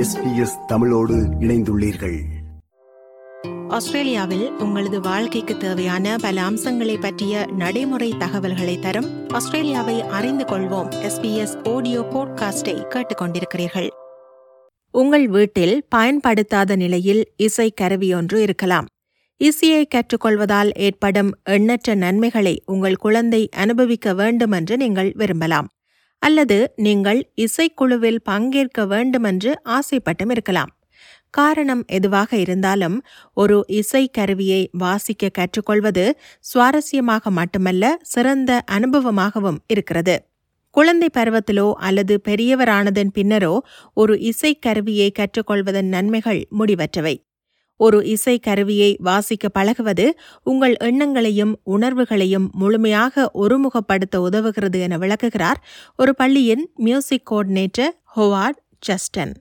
SBS தமிழோடு இணைந்துள்ளீர்கள். ஆஸ்திரேலியாவில் உங்களது வாழ்க்கைக்கு தேவையான பல அம்சங்களை பற்றிய நடைமுறை தகவல்களை தரும் ஆஸ்திரேலியாவை அறிந்து கொள்வோம். எஸ்பிஎஸ் ஆடியோ போட்காஸ்டை கேட்டுக்கொண்டிருக்கிறீர்கள். உங்கள் வீட்டில் பயன்படுத்தாத நிலையில் இசை கருவியொன்று இருக்கலாம். இசையை கற்றுக்கொள்வதால் ஏற்படும் எண்ணற்ற நன்மைகளை உங்கள் குழந்தை அனுபவிக்க வேண்டும் என்று நீங்கள் விரும்பலாம். அல்லது நீங்கள் இசைக்குழுவில் பங்கேற்க வேண்டுமென்று ஆசைப்பட்டும் இருக்கலாம். காரணம் எதுவாக இருந்தாலும் ஒரு இசை கருவியை வாசிக்க கற்றுக்கொள்வது சுவாரஸ்யமாக மட்டுமல்ல சிறந்த அனுபவமாகவும் இருக்கிறது. குழந்தை பருவத்திலோ அல்லது பெரியவரானதன் பின்னரோ ஒரு இசைக்கருவியை கற்றுக்கொள்வதன் நன்மைகள் முடிவற்றவை. ஒரு இசை கருவியை வாசிக்க பழகுவது உங்கள் எண்ணங்களையும் உணர்வுகளையும் முழுமையாக ஒருமுகப்படுத்த உதவுகிறது என விளக்குகிறார் ஒரு பள்ளியின் music coordinator Howard Justin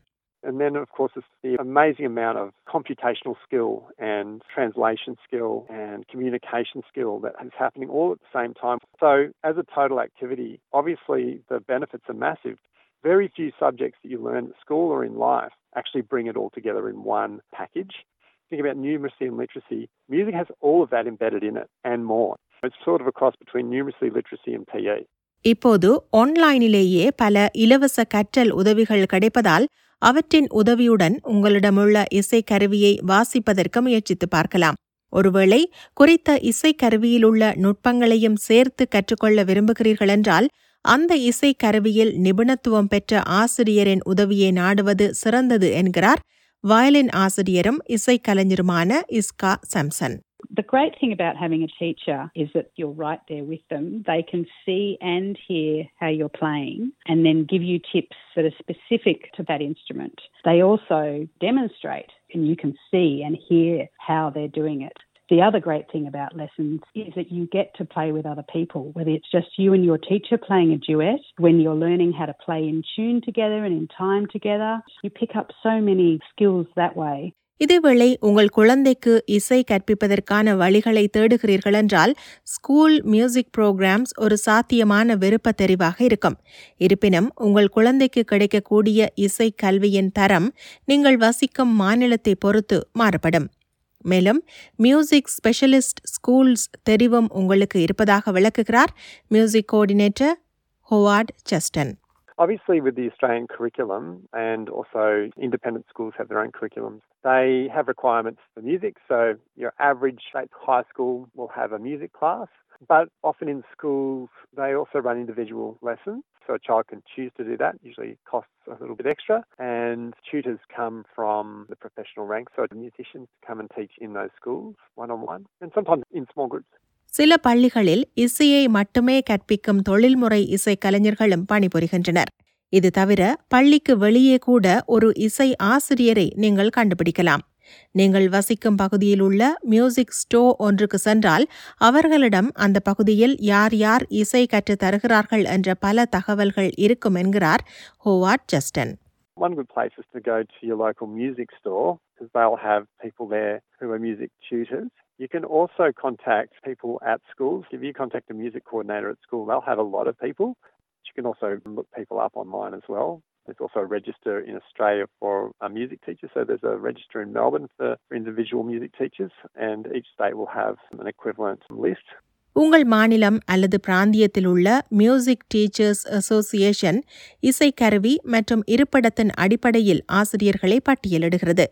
And then, of course, it's the amazing amount of computational skill and translation skill and communication skill that is happening all at the same time. So, as a total activity, obviously the benefits are massive. Very few subjects that you learn at school or in life actually bring it all together in one package. Think about numeracy and literacy. Music has all of that embedded in it and more. It's sort of a cross between numeracy, literacy, and PE. இப்போது ஆன்லைனிலேயே பல இலவச கற்றல் உதவிகள் கிடைப்பதால் அவற்றின் உதவியுடன் உங்களிடமுள்ள இசைக்கருவியை வாசிப்பதற்கு முயற்சித்து பார்க்கலாம் ஒருவேளை குறித்த இசைக்கருவியிலுள்ள நுட்பங்களையும் சேர்த்து கற்றுக்கொள்ள விரும்புகிறீர்கள் என்றால் அந்த இசைக்கருவியில் நிபுணத்துவம் பெற்ற ஆசிரியரின் உதவியை நாடுவது சிறந்தது என்கிறார் வயலின் ஆசிரியரும் இசைக்கலைஞருமான இஸ்கா Samson The great thing about having a teacher is that you're right there with them. They can see and hear how you're playing and then give you tips that are specific to that instrument. They also demonstrate and you can see and hear how they're doing it. The other great thing about lessons is that you get to play with other people, whether it's just you and your teacher playing a duet, when you're learning how to play in tune together and in time together. You pick up so many skills that way. இதேவேளை உங்கள் குழந்தைக்கு இசை கற்பிப்பதற்கான வழிகளை தேடுகிறீர்கள் என்றால் school music programs ஒரு சாத்தியமான விருப்ப தெரிவாக இருக்கும் இருப்பினும் உங்கள் குழந்தைக்கு கிடைக்கக்கூடிய இசை கல்வியின் தரம் நீங்கள் வசிக்கும் மாநிலத்தை பொறுத்து மாறுபடும் மேலும் மியூசிக் ஸ்பெஷலிஸ்ட் ஸ்கூல்ஸ் தெரிவும் உங்களுக்கு இருப்பதாக விளக்குகிறார் music coordinator Howard Cheston Obviously, with the Australian curriculum and also independent schools have their own curriculums, they have requirements for music. So, your average state high school will have a music class, but often in schools, they also run individual lessons. So, a child can choose to do that, usually costs a little bit extra. And tutors come from the professional ranks, so musicians come and teach in those schools one on one, and sometimes in small groups. சில பள்ளிகளில் இசையை மட்டுமே கற்பிக்கும் தொழில்முறை இசை கலைஞர்களும் பணிபுரிகின்றனர் இது தவிர பள்ளிக்கு வெளியே கூட ஒரு இசை ஆசிரியரை நீங்கள் கண்டுபிடிக்கலாம் நீங்கள் வசிக்கும் பகுதியில் உள்ள மியூசிக் ஸ்டோ ஒன்றுக்கு சென்றால் அவர்களிடம் அந்த பகுதியில் யார் யார் இசை கற்று தருகிறார்கள் என்ற பல தகவல்கள் இருக்கும் என்கிறார் Howard Justin One good place is to go to your local music store because they'll have people there who are music tutors. You can also contact people at schools. If you contact a music coordinator at school, they'll have a lot of people. You can also look people up online as well. There's also a register in Australia for a music teacher. So there's a register in Melbourne for, for individual music teachers, and each state will have an equivalent list. உங்கள் மாநிலம் அல்லது பிராந்தியத்தில் உள்ள music teachers association இசைக்கருவி மற்றும் இருப்பிடத்தின் அடிப்படையில் ஆசிரியர்களை பட்டியலிடுகிறது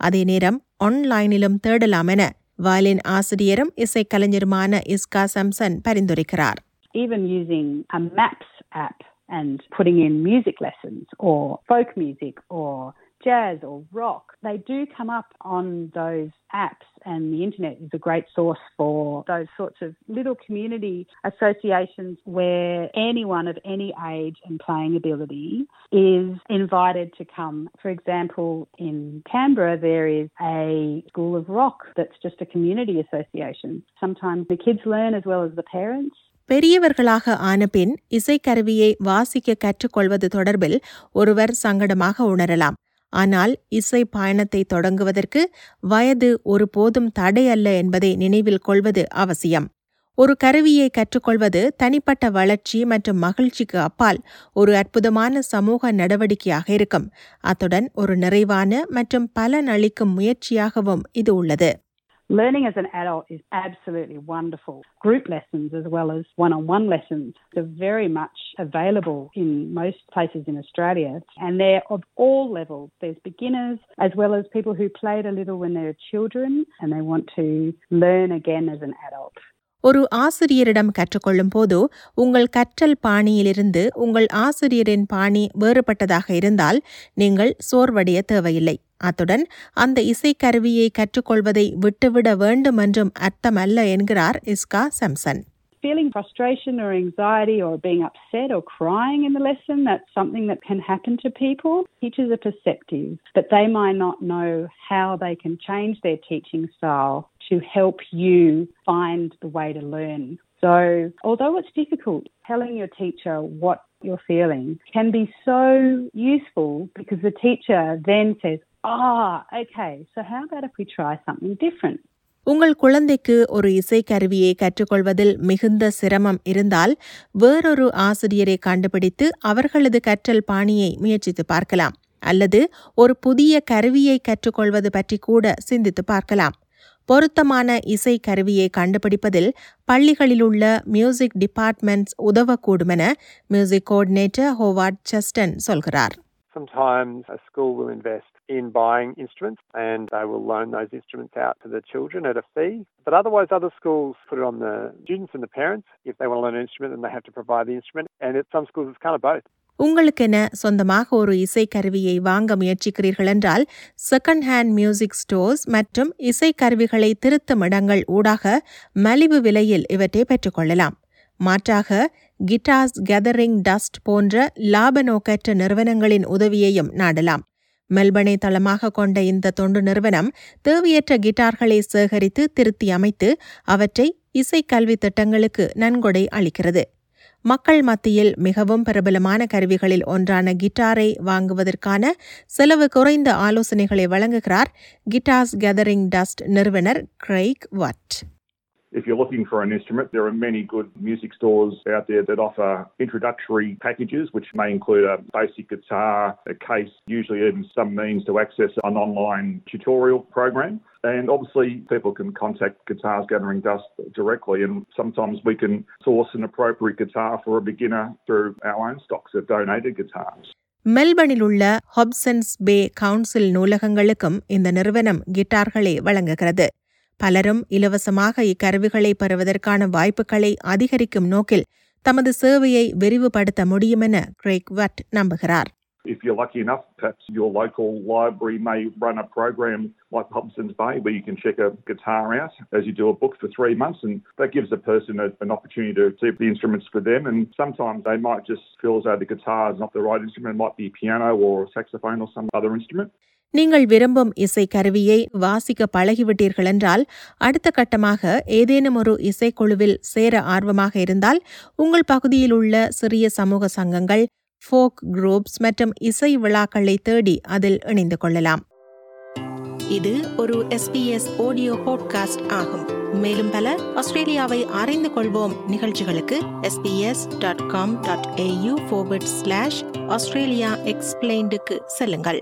அதே நேரம் ஆன்லைனிலும் தேடலாம் என வயலின் ஆசிரியரும் இசைக்கலைஞருமான இஸ்கா சம்சன் பரிந்துரைக்கிறார் even using a maps app and putting in music lessons or folk music or jazz or rock, they do come up on those apps, and the internet is a great source for those sorts of little community associations where anyone of any age and playing ability is invited to come. For example, in Canberra, there is a school of rock that's just a community association. Sometimes the kids learn as well as the parents. பெரியவர்களாக ஆனபின் இசைக்கருவியை வாசிக்க கற்றுக்கொள்வது தொடர்பில் ஒருவர் சங்கடமாக உணரலாம். ஆனால் இசை பயணத்தை தொடங்குவதற்கு வயது ஒருபோதும் தடை அல்ல என்பதை நினைவில் கொள்வது அவசியம். ஒரு கருவியை கற்றுக்கொள்வது தனிப்பட்ட வளர்ச்சி மற்றும் மகிழ்ச்சிக்கு அப்பால் ஒரு அற்புதமான சமூக நடவடிக்கையாக இருக்கும். அத்துடன் ஒரு நிறைவான மற்றும் பலனளிக்கும் முயற்சியாகவும் இது உள்ளது. Learning as an adult is absolutely wonderful. Group lessons as well as one on one lessons are very much available in most places in Australia and they're of all levels. There's beginners as well as people who played a little when they were children and they want to learn again as an adult. ஒரு ஆசிரியரிடம் கற்றுக்கொள்ளும் போது உங்கள் கற்றல் பாணியிலிருந்து உங்கள் ஆசிரியரின் பாணி வேறுபட்டதாக இருந்தால் நீங்கள் சோர்வடைய தேவையில்லை அத்துடன் அந்த இசைக்கருவியை கற்றுக்கொள்வதை விட்டுவிட வேண்டும் என்றும் அர்த்தமல்ல என்கிறார் இஸ்கா சம்சன் feeling frustration or anxiety or being upset or crying in the lesson, that's something that can happen to people. Teachers are perceptive, but they might not know how they can change their teaching style to help you find the way to learn. So, although it's difficult, telling your teacher what you're feeling can be so useful because the teacher then says, Ah, okay, so how about if we try something different? உங்கள் குழந்தைக்கு ஒரு இசைக்கருவியை கற்றுக்கொள்வதில் மிகுந்த சிரமம் இருந்தால் வேறொரு ஆசிரியரை கண்டுபிடித்து அவர்களது கற்றல் பாணியை முயற்சித்து பார்க்கலாம். அல்லது ஒரு புதிய கருவியை கற்றுக்கொள்வது பற்றி கூட சிந்தித்து பார்க்கலாம். பொருத்தமான இசை கருவியை கண்டுபிடிப்பதில் பள்ளிகளிலுள்ள மியூசிக் டிபார்ட்மெண்ட்ஸ் உதவக்கூடுமென மியூசிக் கோஆர்டினேட்டர் ஹோவார்ட் செஸ்டன் சொல்கிறார். Sometimes a school will invest in buying instruments and they will loan those instruments out to the children at a fee. But otherwise, other schools put it on the students and the parents. If they want to learn an instrument, then they have to provide the instrument. And at some schools, it's kind of both. உங்களுக்கென சொந்தமாக ஒரு இசைக்கருவியை வாங்க முயற்சிக்கிறீர்கள் என்றால் second hand music stores மற்றும் இசைக்கருவிகளை திருத்தும் இடங்கள் ஊடாக மலிவு விலையில் இவற்றை பெற்றுக்கொள்ளலாம் மாற்றாக கிட்டார்ஸ் கேதரிங் டஸ்ட் போன்ற லாப நோக்கற்ற நிறுவனங்களின் உதவியையும் நாடலாம் மெல்பனை தளமாக கொண்ட இந்த தொண்டு நிறுவனம் தேவையற்ற கிட்டார்களை சேகரித்து திருத்தி அமைத்து அவற்றை இசைக்கல்வி திட்டங்களுக்கு நன்கொடை அளிக்கிறது. மக்கள் மத்தியில் மிகவும் பிரபலமான கருவிகளில் ஒன்றான கிட்டாரை வாங்குவதற்கான செலவு குறைந்த ஆலோசனைகளை வழங்குகிறார் கிட்டார்ஸ் கேதரிங் டஸ்ட் நிறுவனர் Craig Watt. If you're looking for an instrument, there are many good music stores out there that offer introductory packages, which may include a basic guitar, a case, usually even some means to access an online tutorial program. And obviously, people can contact Guitars Gathering Dust directly, and sometimes we can source an appropriate guitar for a beginner through our own stocks of donated guitars. மெல்பர்னில் உள்ள ஹொப்சன்ஸ் பே council நூலகங்களுக்கும் இந்த நிறுவனம் கிட்டார்களை வழங்குகிறது பலரும் இலவசமாக இக்கருவிகளை பெறுவதற்கான வாய்ப்புகளை அதிகரிக்கும் நோக்கில் தமது சேவையை விரிவுபடுத்த முடியுமென கிரேக் வட் நம்புகிறார் If you're lucky enough, perhaps your local library may run a program like Hobson's Bay where you can check a guitar out as you do a book for three months, and that gives a person a, an opportunity to see the instrument's for them. And sometimes they might just feel as though the guitar is not the right instrument, it might be piano or saxophone or some other instrument. நீங்கள் விரும்பும் இசை கருவியை வாசிக்க பழகிவிட்டீர்கள் என்றால் அடுத்த கட்டமாக ஏதேனும் ஒரு இசைக்குழுவில் சேர ஆர்வமாக இருந்தால் உங்கள் பகுதியில் உள்ள சிறிய சமூக சங்கங்கள் ஃபோக் குரூப்ஸ் மற்றும் இசை விழாக்களை தேடி அதில் இணைந்து கொள்ளலாம். இது ஒரு எஸ்பிஎஸ் ஆடியோ பாட்காஸ்ட் ஆகும். மேலும் பல ஆஸ்திரேலியாவை அறிந்து கொள்வோம் நிகழ்ச்சிகளுக்கு SBS dot com dot AU slash Australia எக்ஸ்பிளைண்டுக்கு செல்லுங்கள்.